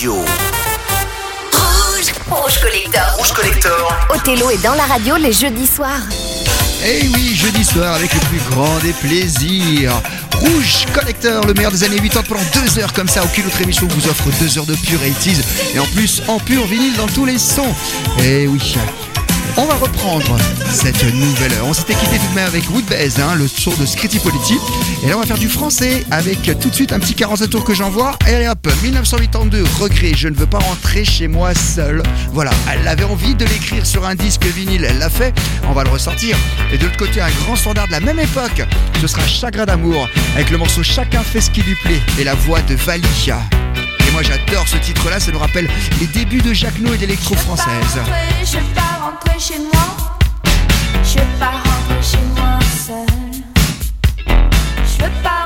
radio. Rouge, rouge collector. Rouge collector. Othello est dans la radio les jeudis soirs. Eh oui, jeudi soir avec le plus grand des plaisirs. Rouge Collector, le meilleur des années 80 pendant deux heures comme ça. Aucune autre émission vous offre deux heures de pure 80 et en plus en pur vinyle dans tous les sons. Eh oui. On va reprendre cette nouvelle heure. On s'était quitté tout de même avec Woodbase, hein, le son de Scritti Politi. Et là, on va faire du français avec tout de suite un petit 45 tours que j'envoie. Et allez hop, 1982, regret, je ne veux pas rentrer chez moi seul. Voilà, elle avait envie de l'écrire sur un disque vinyle, elle l'a fait. On va le ressortir. Et de l'autre côté, un grand standard de la même époque, ce sera Chagrin d'amour, avec le morceau Chacun fait ce qui lui plaît et la voix de Valia. Et moi j'adore ce titre-là, ça nous rappelle les débuts de Jacques No et d'électro française. Je rentrer chez moi. Je vais pas rentrer chez moi seul. Je veux pas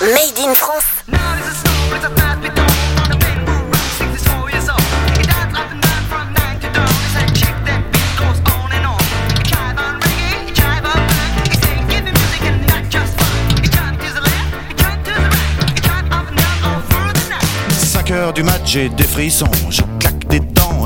made in France. Du mat, j'ai des frissons.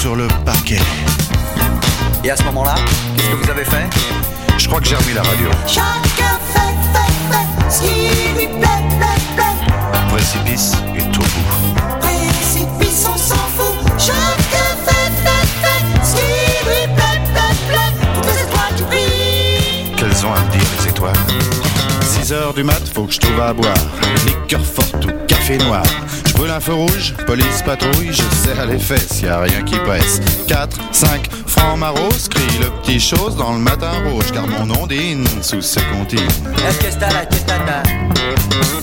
sur le parquet. Et à ce moment-là, qu'est-ce que vous avez fait? Je crois que j'ai remis la radio. Chacun fait, fait, fait ce qui lui plaît, plaît, plaît. Précipice est au bout. Précipice, on s'en fout. Chacun fait, fait, fait ce qui lui plaît, plaît, plaît. Toutes les étoiles qui brillent. Qu'elles ont à me dire les étoiles? 6 heures du mat, faut que je trouve à boire. Liqueur forte ou café noir. Brûle un feu rouge, police patrouille, je serre les fesses, y a rien qui presse. 4, 5, francs maros, crie le petit chose dans le matin rouge, car mon ondine sous ses comptines.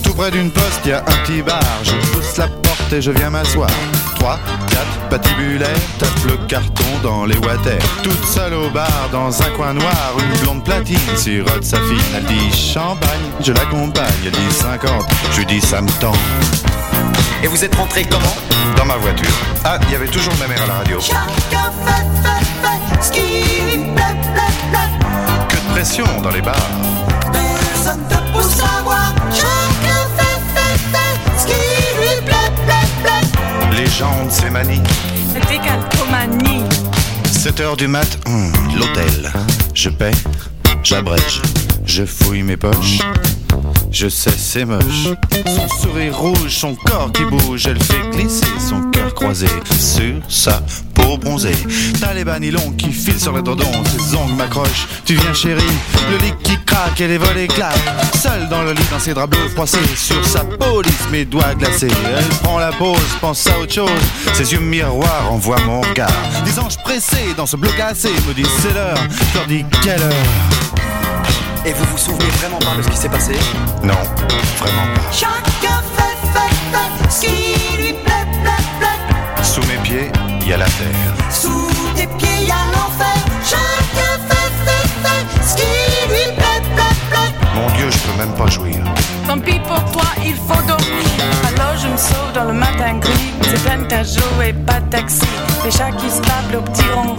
Tout près d'une poste, y a un petit bar, je pousse la porte et je viens m'asseoir. 3, 4, patibulaire, tape le carton dans les water. Toute seule au bar, dans un coin noir, une blonde platine sirote sa fille. Elle dit champagne, je l'accompagne, elle dit 50, je lui dis ça me tend. Et vous êtes rentré comment Dans ma voiture. Ah, il y avait toujours ma mère à la radio. Chacun fait, fait, fait ce qui lui plaît, plaît, plaît. Que de pression dans les bars. Personne ne peut savoir. Chacun fait, fait, fait ce qui lui plaît, plaît, plaît. Les gens ont de ces manies. Décalcomanie. 7 heures du mat, hum, l'hôtel. Je paie, j'abrège, je fouille mes poches. Je sais, c'est moche. Son sourire rouge, son corps qui bouge, elle fait glisser son cœur croisé sur sa peau bronzée. T'as les bas nylon qui filent sur les dodons, ses ongles m'accrochent. Tu viens, chérie, le lit qui craque et les volets claquent. Seule dans le lit, dans ses draps bleus froissés, sur sa peau lisse, mes doigts glacés. Elle prend la pause, pense à autre chose. Ses yeux miroirs envoient mon regard. Des anges pressés dans ce bleu cassé me disent c'est l'heure. Je leur dis quelle heure? Et vous vous souvenez vraiment pas de ce qui s'est passé Non, vraiment pas. Chacun fait, fait, fait ce qui lui plaît, plaît, plaît. Sous mes pieds, il y a la terre. Sous tes pieds, y a l'enfer. Même pas jouir. Tant pis pour toi, il faut dormir. Alors je me sauve dans le matin gris. C'est plein à jouer, pas de taxi. Les chats qui se tapent au petit ronron.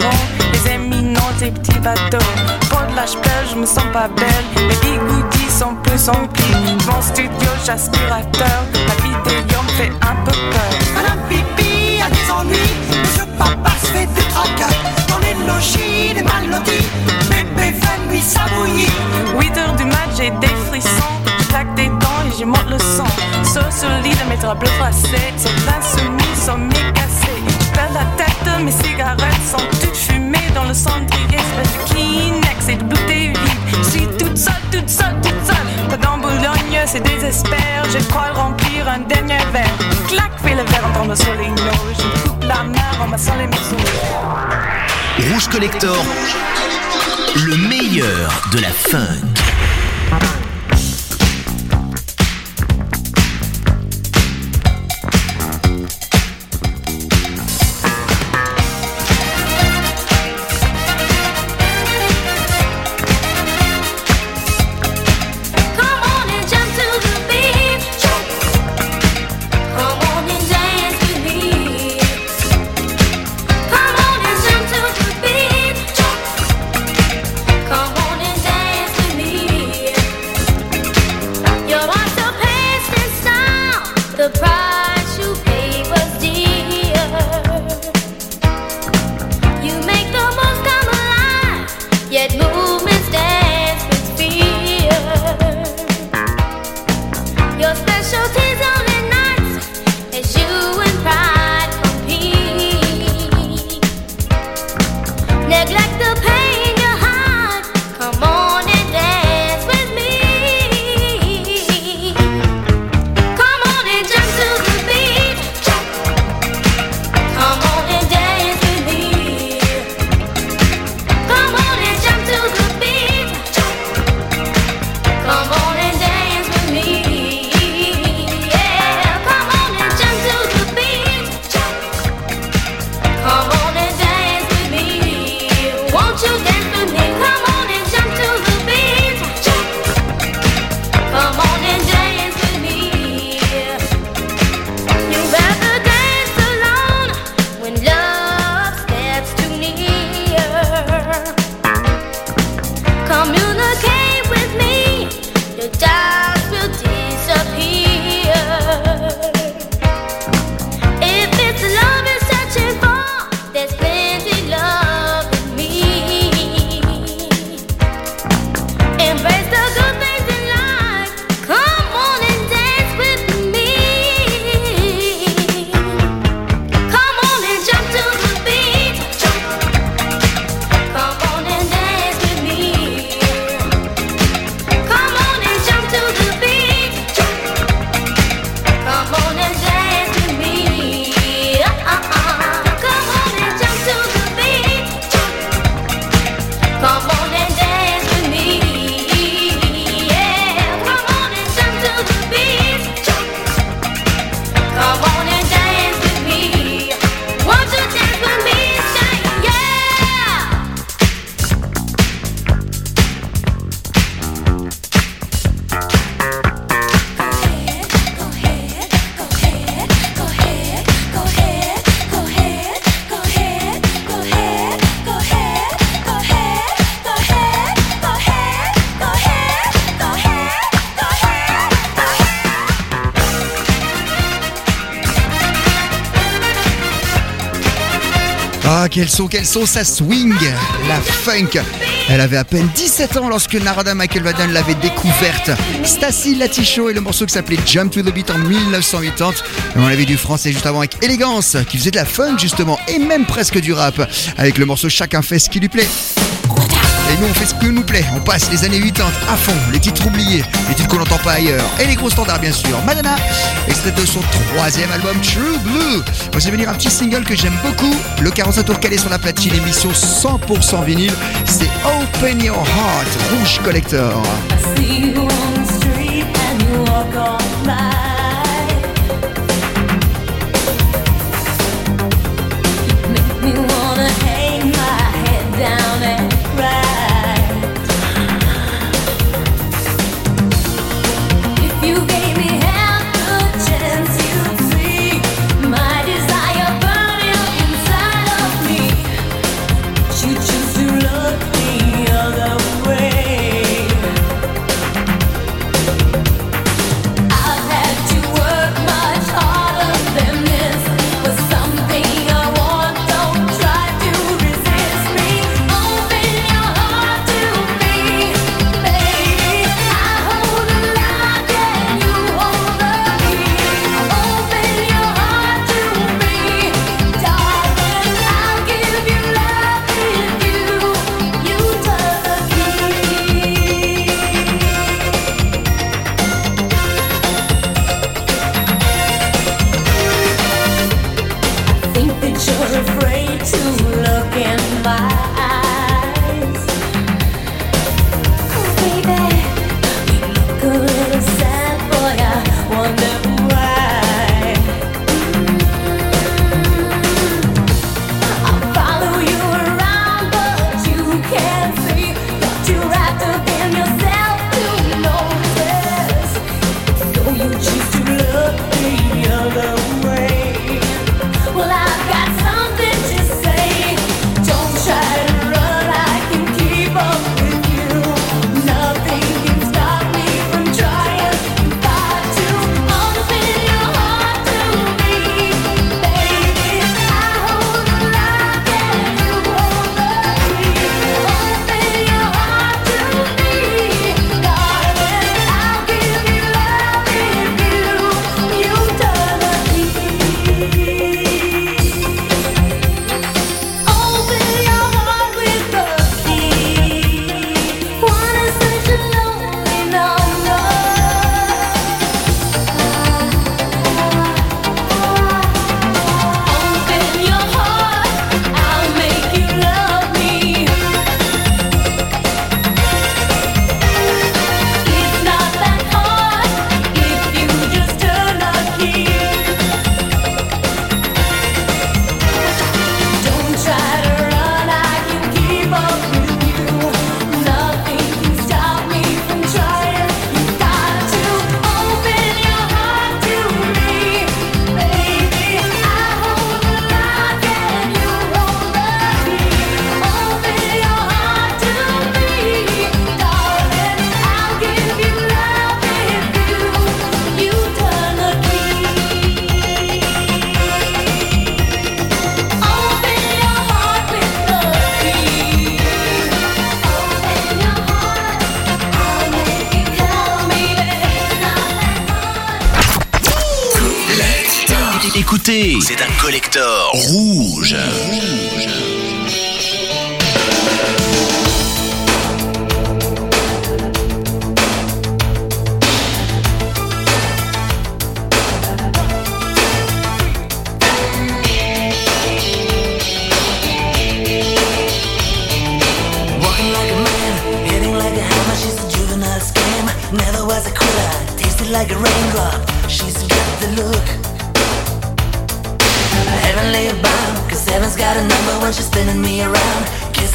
Les éminents, tes petits bateaux. Pour de pleure, je me sens pas belle. Les bigoudis sont plus emplis. Mon studio, j'aspirateur. La vidéo me fait un peu peur. Madame Pipi a des ennuis. Monsieur Papa se fait des tracas. Dans les logis, des mal fait nuit s'abouillir. 8 heures du mat, j'ai des frissons. Je claque des dents et je monte le son. Sauf sur le lit de mes draps bleus froissés. C'est insoumis, sont mes cassés. Je perds la tête, mes cigarettes sont toutes fumées dans le cendrier. Espèce de Kleenex et de bouteilles vides. Je suis toute seule, toute seule, toute seule. Pas dans Boulogne, c'est désespère. Je crois remplir un dernier verre. Clac, fais le verre en tombant sur les. Je coupe la mer en massant les morceaux. Rouge Collector, le meilleur de la funk. Quel son, quel swing La funk Elle avait à peine 17 ans lorsque Narada McElvaden l'avait découverte. Stacy Latichot et le morceau qui s'appelait Jump to the Beat en 1980. On avait du français juste avant avec Élégance, qui faisait de la funk justement, et même presque du rap, avec le morceau Chacun fait ce qui lui plaît. Et nous, on fait ce que nous plaît. On passe les années 80 à fond, les titres oubliés, les titres qu'on n'entend pas ailleurs, et les gros standards, bien sûr. Madonna, extrait de son troisième album True Blue. Voici venir un petit single que j'aime beaucoup. Le 45 tour calé sur la platine, émission 100% vinyle. C'est Open Your Heart, Rouge Collector.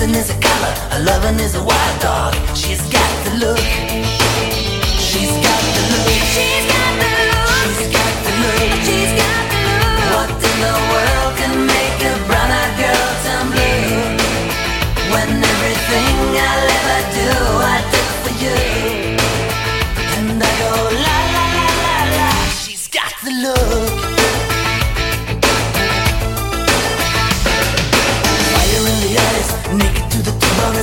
kissing is a color, a loving is a wild dog. She's got the look. She's got the look. She's got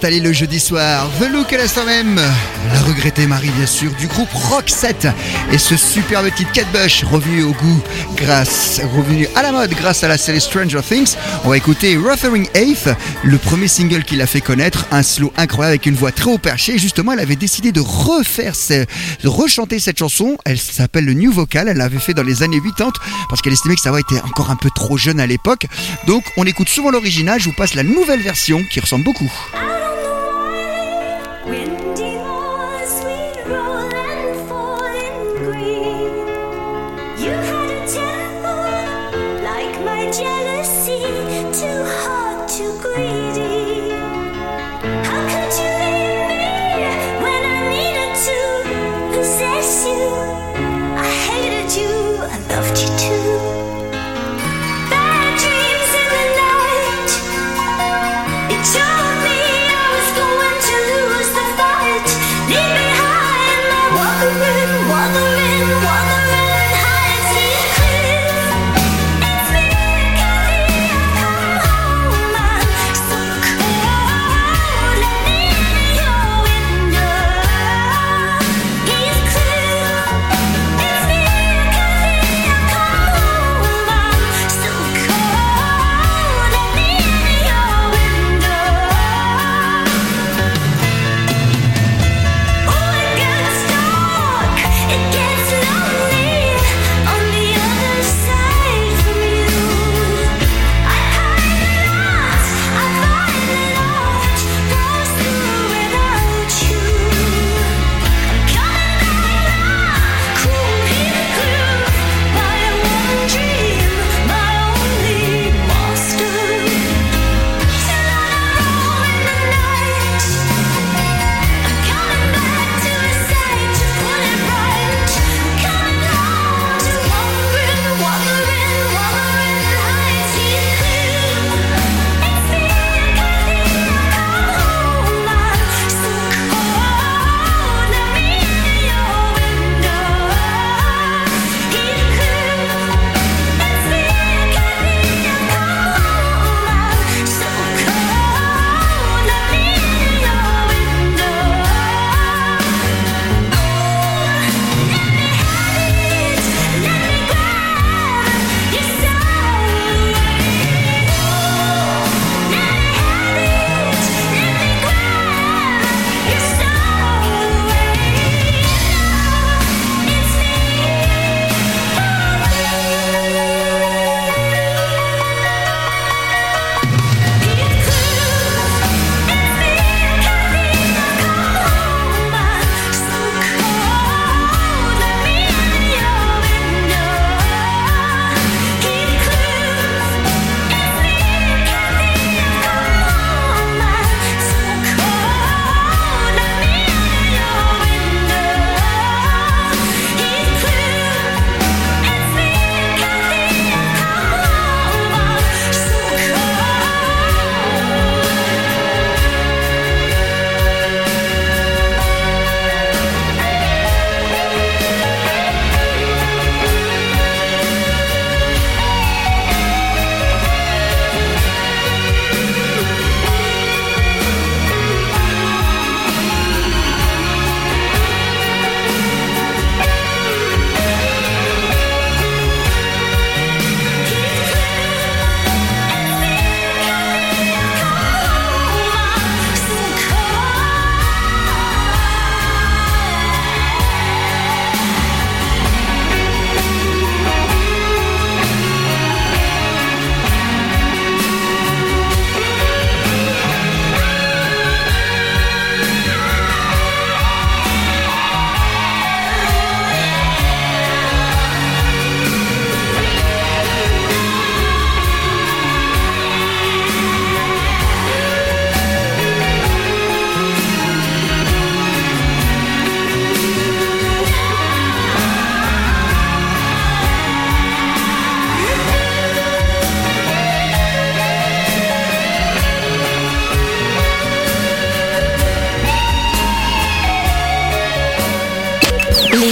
installé le jeudi soir. The Look à l'instant même. La regrettée Marie, bien sûr, du groupe Rock 7. Et ce superbe titre Kate Bush, revenu au goût grâce, revenu à la mode grâce à la série Stranger Things. On va écouter Ruffering Eighth, le premier single qu'il a fait connaître. Un slow incroyable avec une voix très haut perchée. Justement, elle avait décidé de refaire, de rechanter cette chanson. Elle s'appelle le New Vocal. Elle l'avait fait dans les années 80 parce qu'elle estimait que sa voix était encore un peu trop jeune à l'époque. Donc, on écoute souvent l'original. Je vous passe la nouvelle version qui ressemble beaucoup.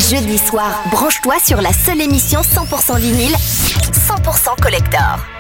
jeudi soir, branche-toi sur la seule émission 100% vinyle, 100% collector.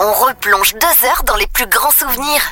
On replonge deux heures dans les plus grands souvenirs.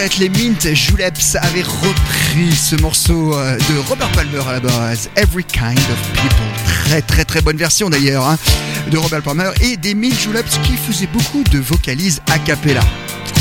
1987, les Mint Juleps avaient repris ce morceau euh, de Robert Palmer à la base, Every Kind of People. Très très très bonne version d'ailleurs hein, de Robert Palmer et des Mint Juleps qui faisaient beaucoup de vocalises a cappella.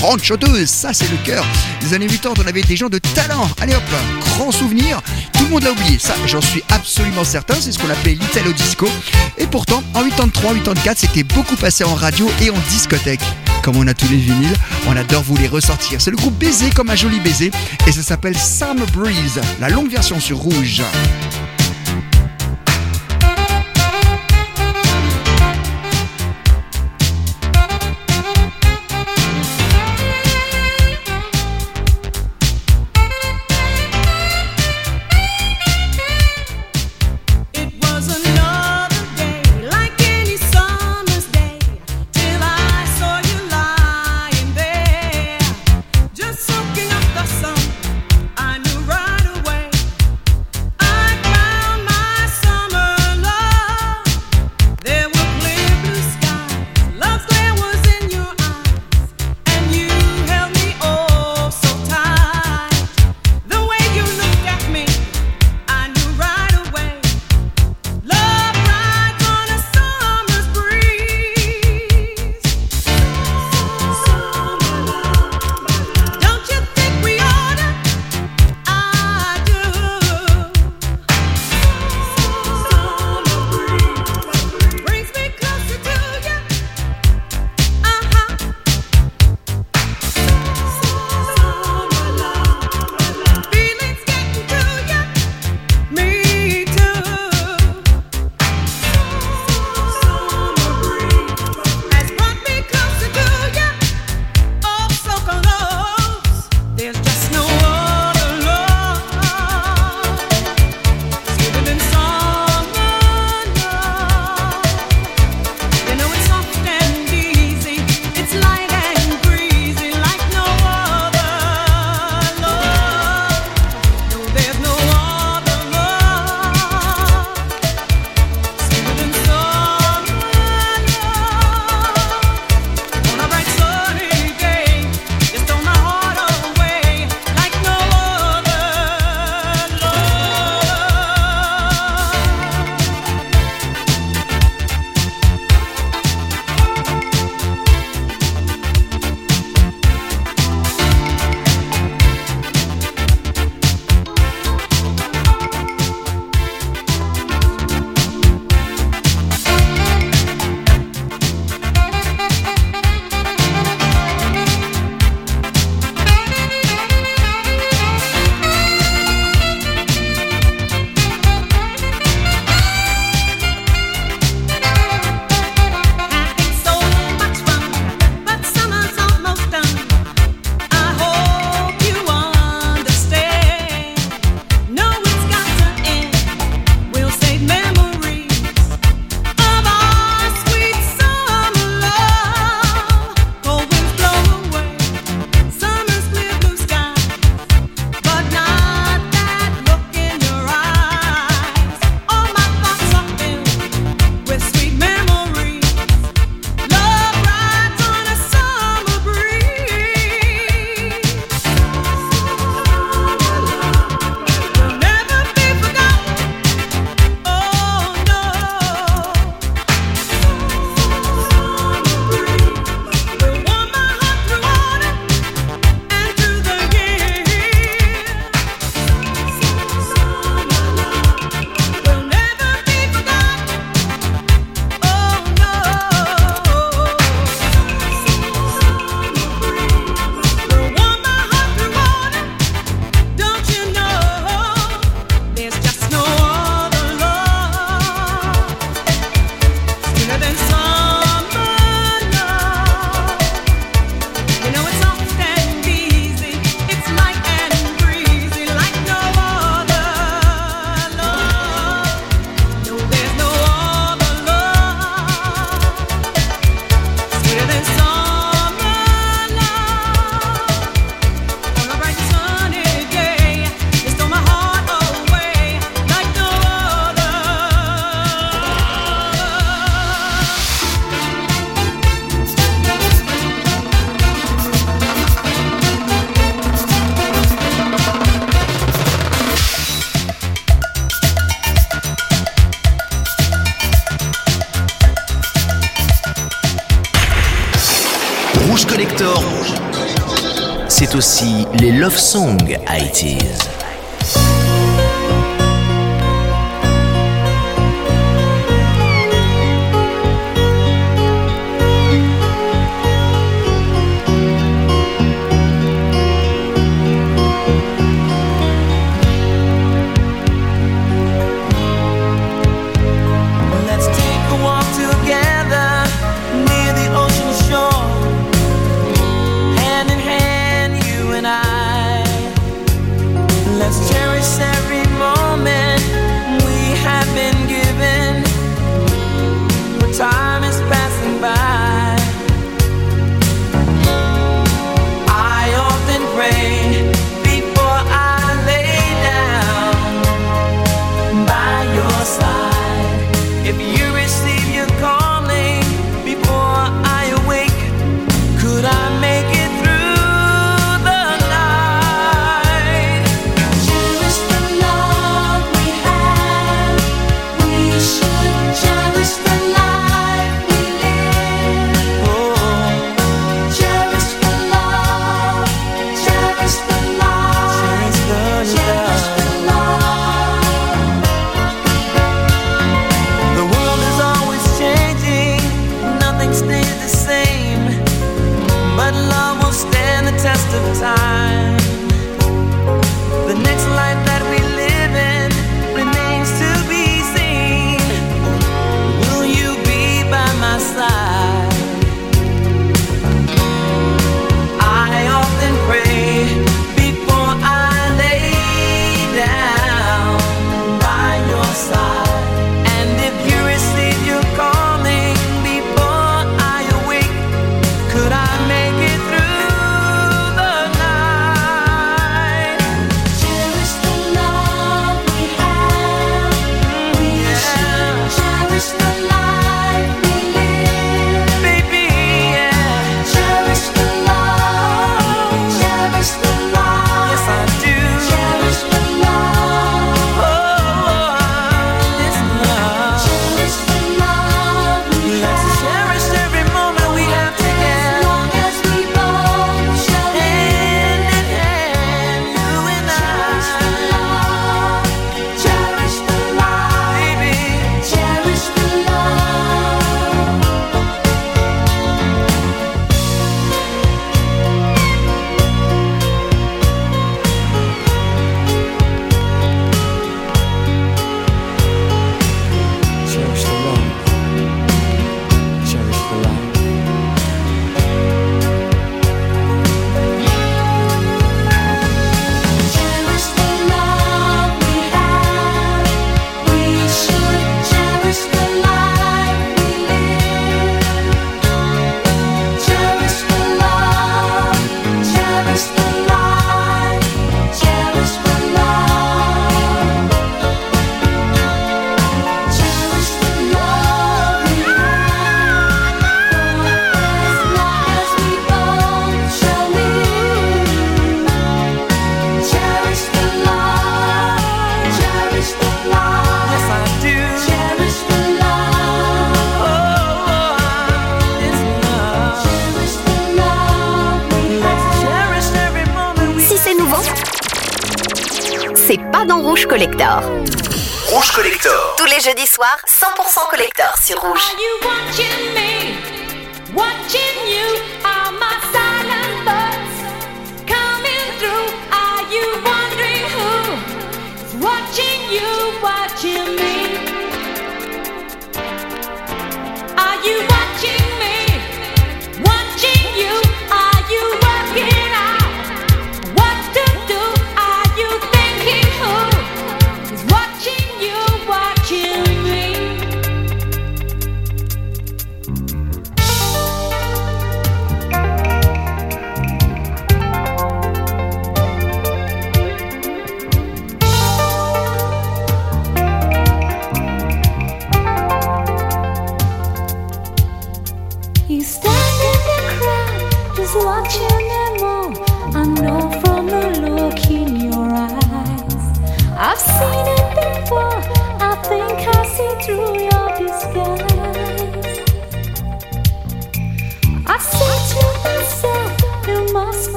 Grande chanteuse, ça c'est le cœur. Les années 80, on avait des gens de talent. Allez hop, grand souvenir. Tout le monde l'a oublié, ça j'en suis absolument certain. C'est ce qu'on appelait l'Italo Disco. Et pourtant, en 83, 84, c'était beaucoup passé en radio et en discothèque. Comme on a tous les vinyles, on adore vous les ressortir. C'est le groupe Comme un joli baiser et ça s'appelle Summer Breeze, la longue version sur rouge.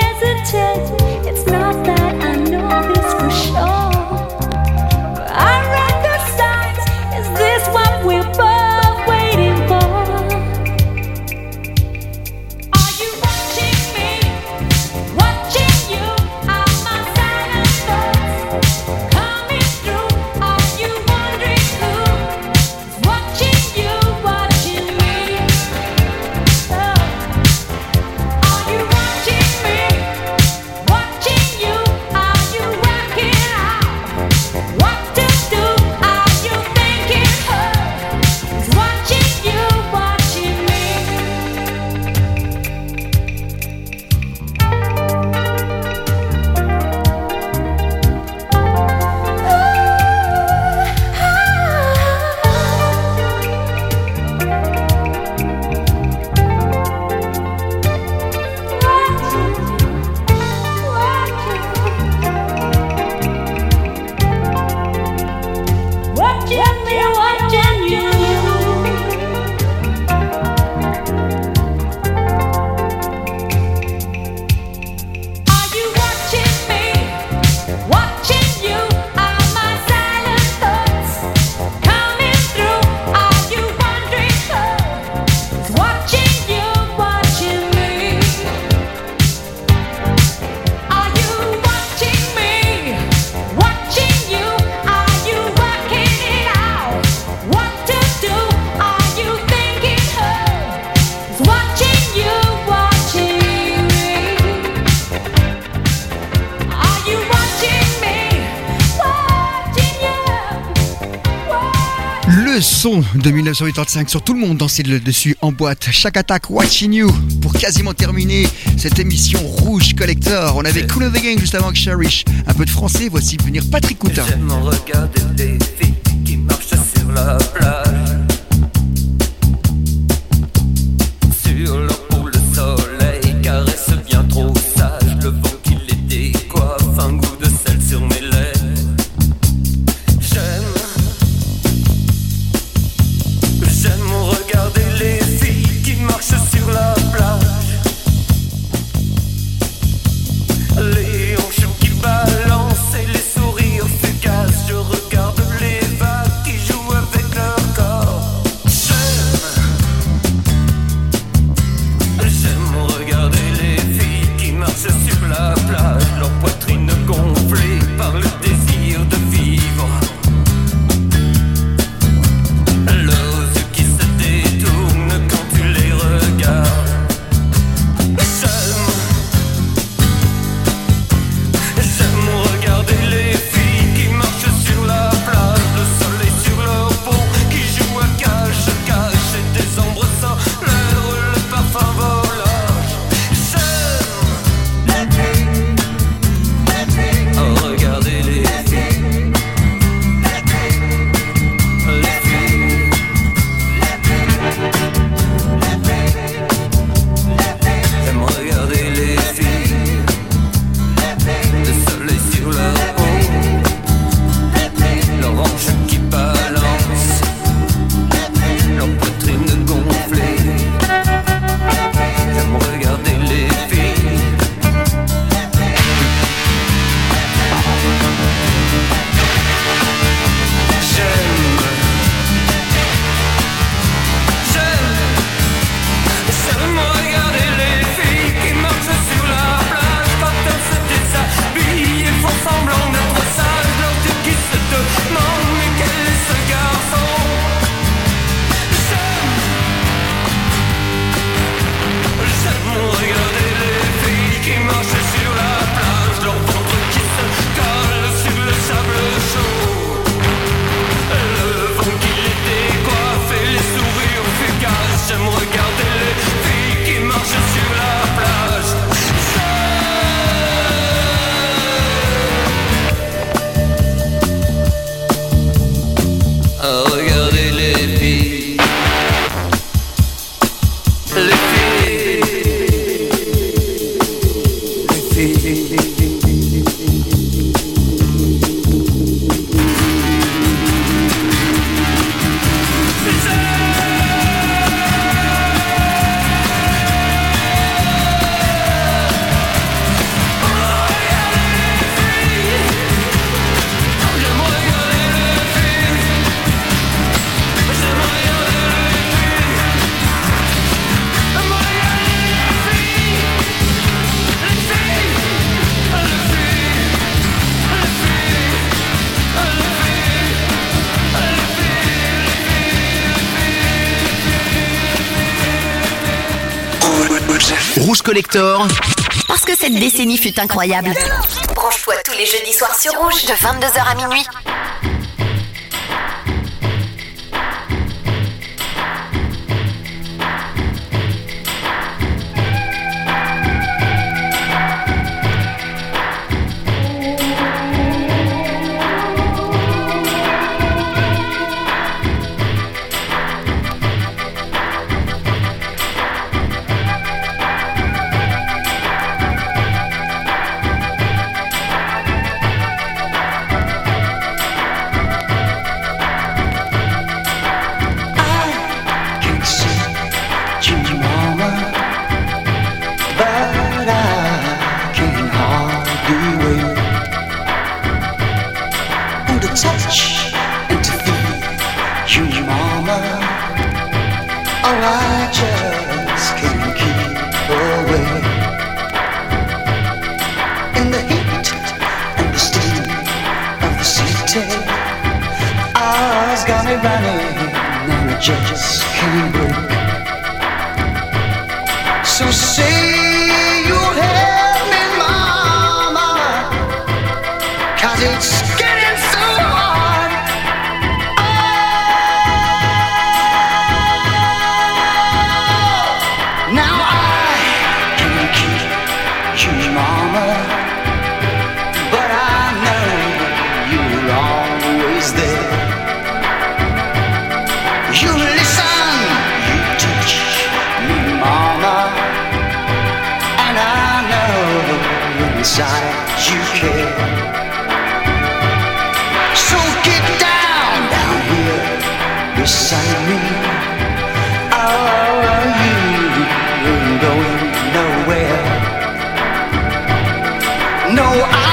hesitate. It's not that I know. Le son de 1985 sur tout le monde danser le dessus en boîte. Chaque attaque watching you pour quasiment terminer cette émission rouge collector. On avait Cool of the Gang juste avant que Cherish. Un peu de français, voici venir Patrick Coutin. Collector. Parce que cette décennie fut incroyable. Branche-toi tous les jeudis soirs sur Rouge de 22h à minuit. No, I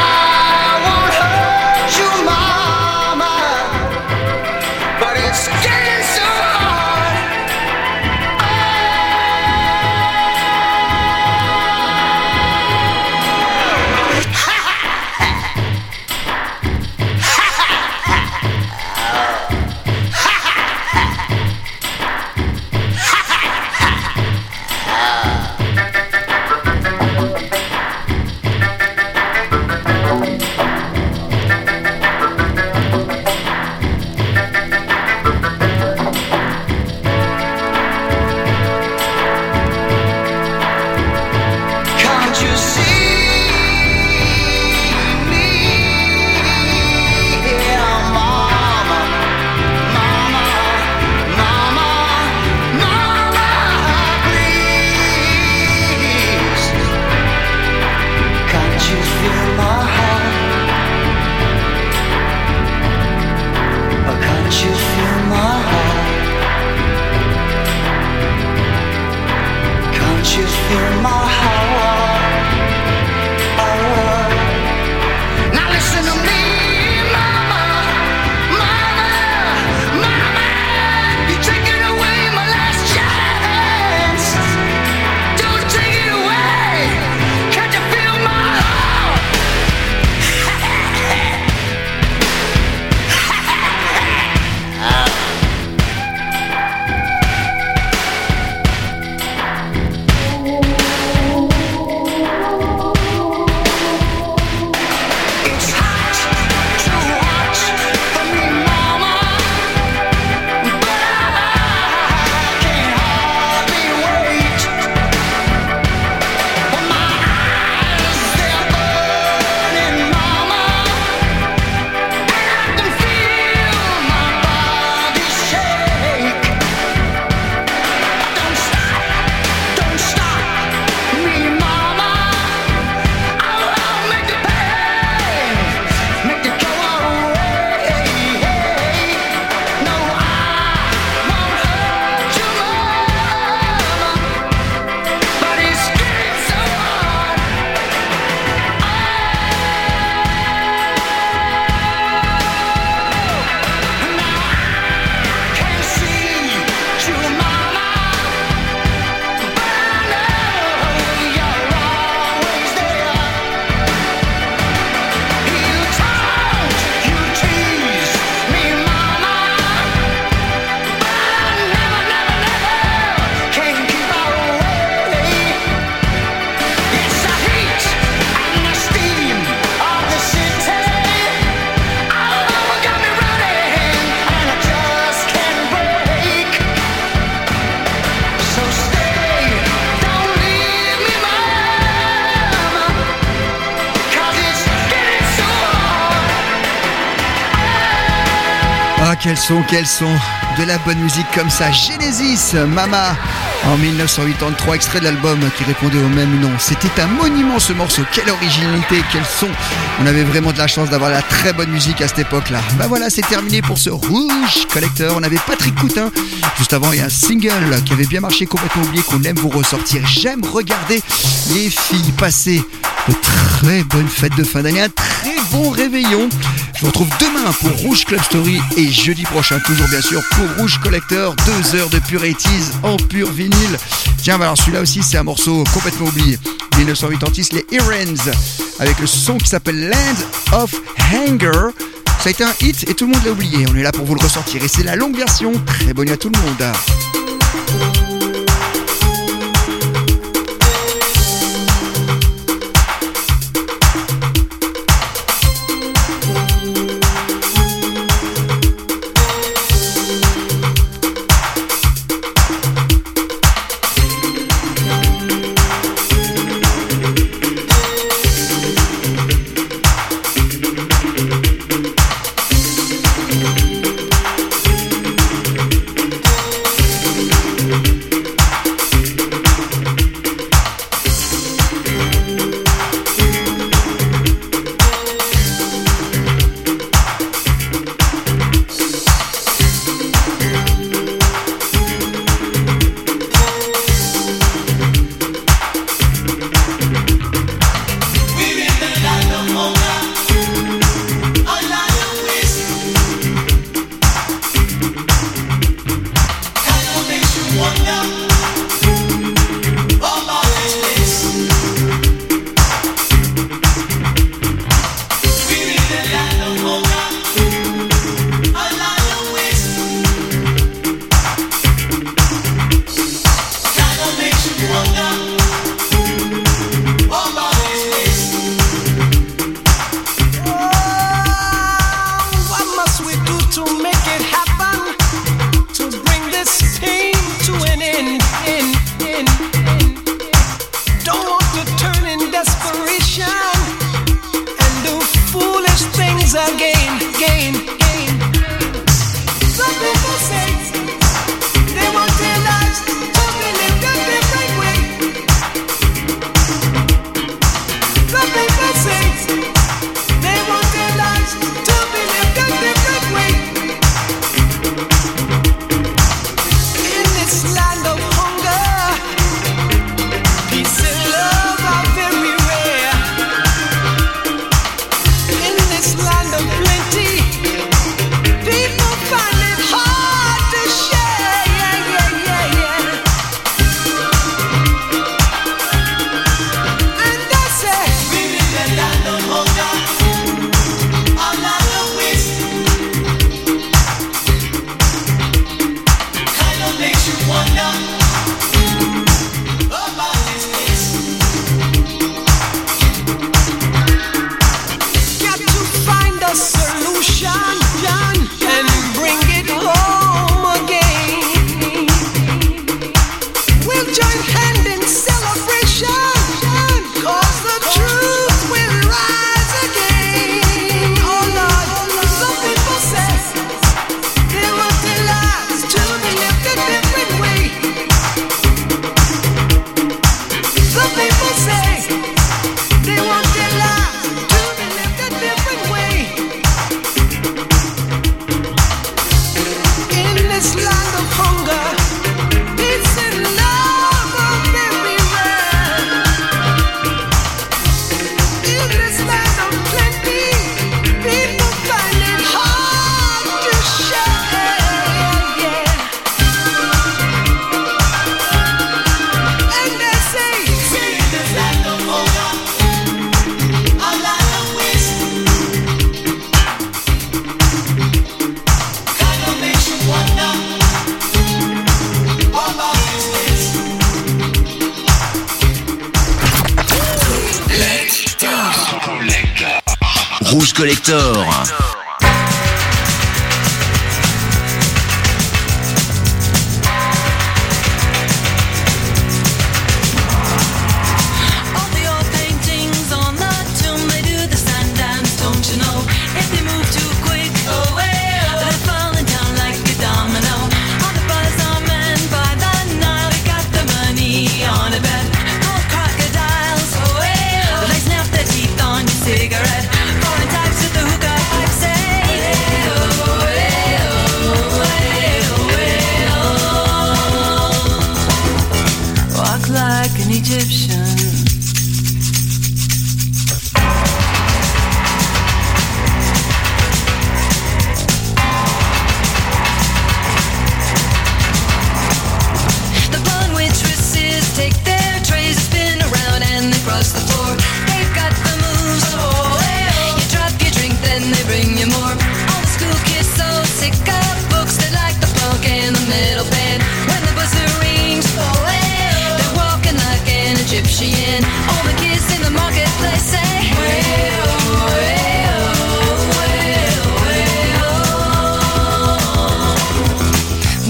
quels sont, quels sont de la bonne musique comme ça. Genesis, Mama, en 1983, extrait de l'album qui répondait au même nom. C'était un monument ce morceau. Quelle originalité, quel son. On avait vraiment de la chance d'avoir la très bonne musique à cette époque-là. Bah voilà, c'est terminé pour ce Rouge Collector. On avait Patrick Coutin. Juste avant, a un single qui avait bien marché, complètement oublié, qu'on aime vous ressortir. J'aime regarder les filles passer de très bonnes fêtes de fin d'année, un très bon réveillon. Je vous retrouve demain pour Rouge Club Story et jeudi prochain, toujours bien sûr, pour Rouge Collector, deux heures de pure 80s en pur vinyle. Tiens, bah alors celui-là aussi, c'est un morceau complètement oublié. 1986, les Irons, avec le son qui s'appelle Land of Hanger. Ça a été un hit et tout le monde l'a oublié. On est là pour vous le ressortir et c'est la longue version. Très bonne à tout le monde.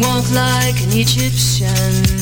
walk like an Egyptian.